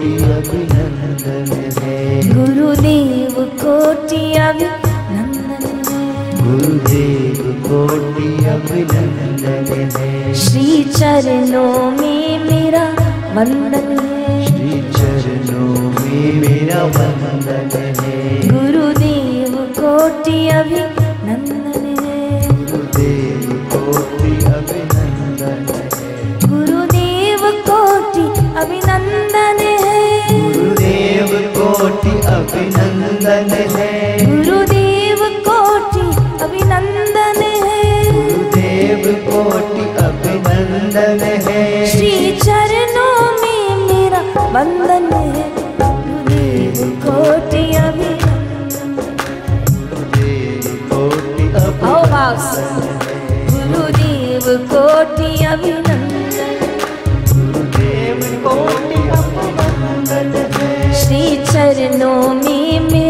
कोटि अभिनंदन है। गुरुदेव कोटि अभिनंदन गुरुदेव कोटि अभिनंदन है। श्री चरणों में मेरा वंदन है। श्री चरणों में मेरा वंदन है। गुरुदेव कोटि अभिनंदन अभिनंदन है गुरुदेव कोटि अभिनंदन है। गुरुदेव कोटि अभिनंदन है। श्री चरणों में मेरा वंदन है। गुरुदेव कोटि अभिनंदन गुरुदेव कोटि आओ गुरुदेव कोटि अभिनंदन गुरुदेव कोटि अभिनंदन श्री चरणों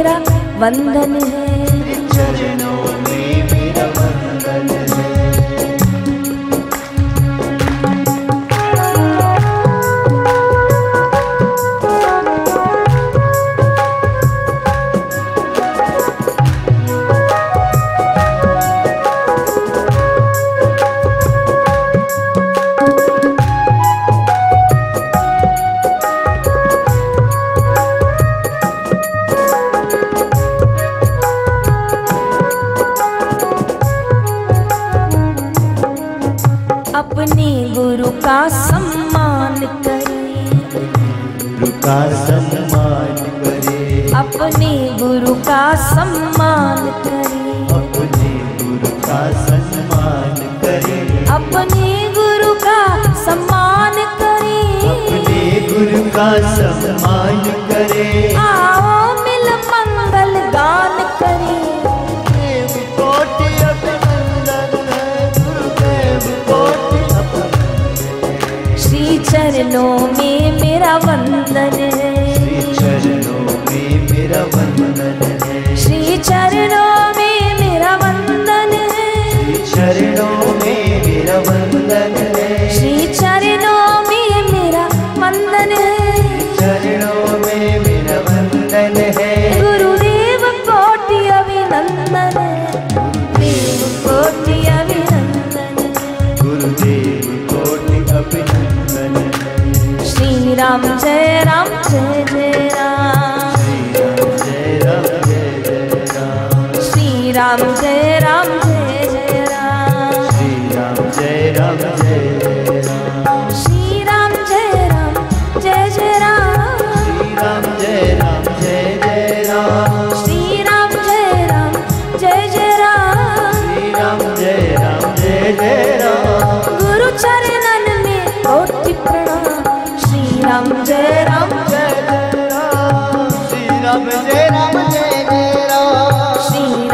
मेरा वंदन है। का सम्मान करे। आओ मिल मंगल गान करें। देव कोटि अभिनंदन है गुरुदेव कोटि श्री चरणों में मेरा वंदन है। श्री चरणों में मेरा वंदन है। श्री चरणों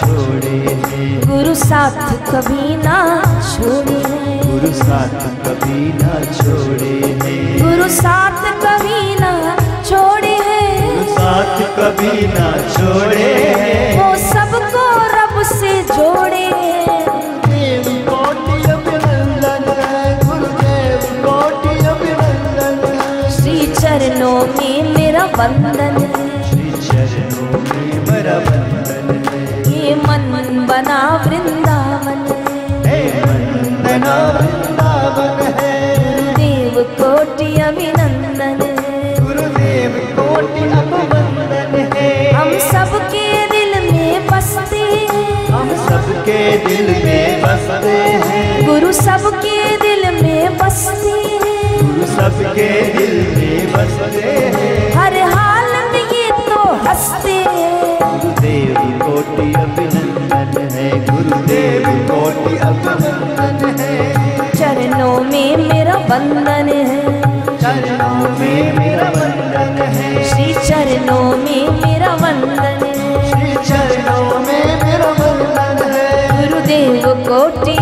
छोड़े हैं गुरु साथ कभी ना छोड़े। गुरु साथ कभी ना छोड़े। गुरु साथ कभी ना छोड़े। गुरु साथ कभी ना छोड़े। वो सबको रब से जोड़े। देव कोटि अभिनंदन है गुरुदेव कोटि अभिनंदन। है श्री वंदन। श्री चरणों में मेरा वंदन। है बना वृंदावन। है वंदना वृंदावन है। देव कोटि अभिनंदन। गुरुदेव कोटि है। हम सबके दिल में बसते हैं। हम सबके दिल में बसते हैं। गुरु सबके दिल में बसते हैं। गुरु सबके दिल में बसते हैं। हर हाल में ये तो हँसते हैं। गुरुदेव कोटि गुरुदेव कोटि है। चरणों में मेरा वंदन है। चरणों में मेरा वंदन है। श्री चरणों में मेरा वंदन है। श्री चरणों में मेरा वंदन है। गुरुदेव कोटि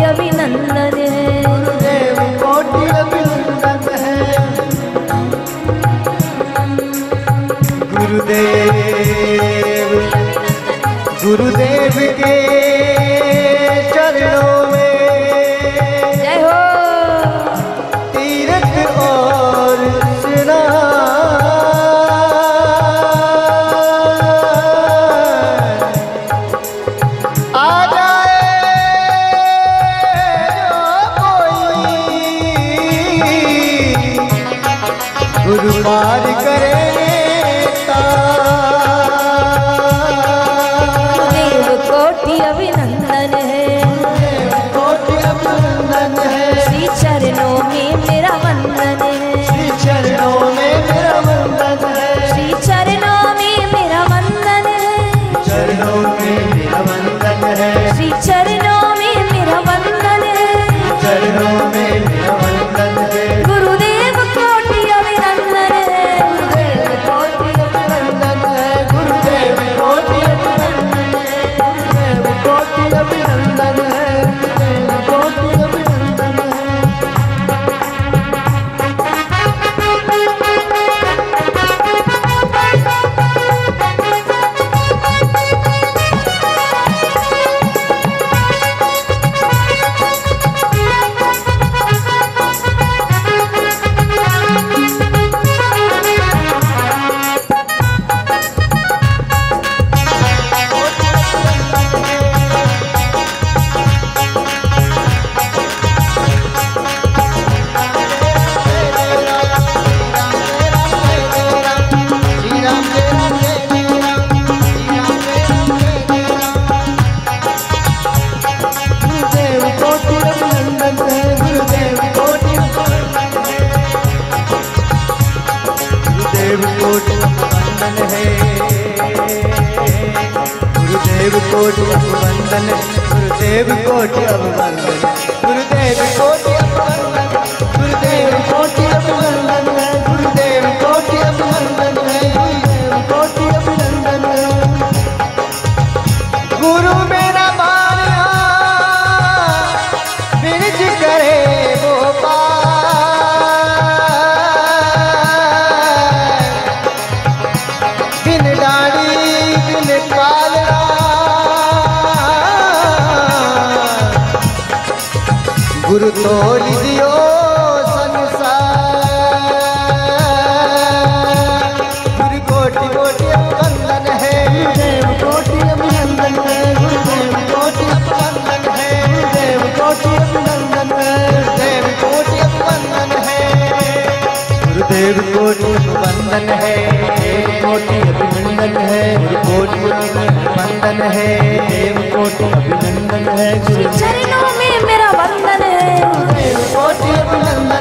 श्री चरणों गुरुदेव कोटि अभिनंदन गुरुदेव अभिनंदन छोड़ दियो है। देव कोटि बंधन है। देव कोटि बंधन है। गुरुदेव बंधन अभिनंदन है। कोटि बंधन है। देव कोटि अभिनंदन है। चरणों में मेरा बंधन है कोटी बुलंद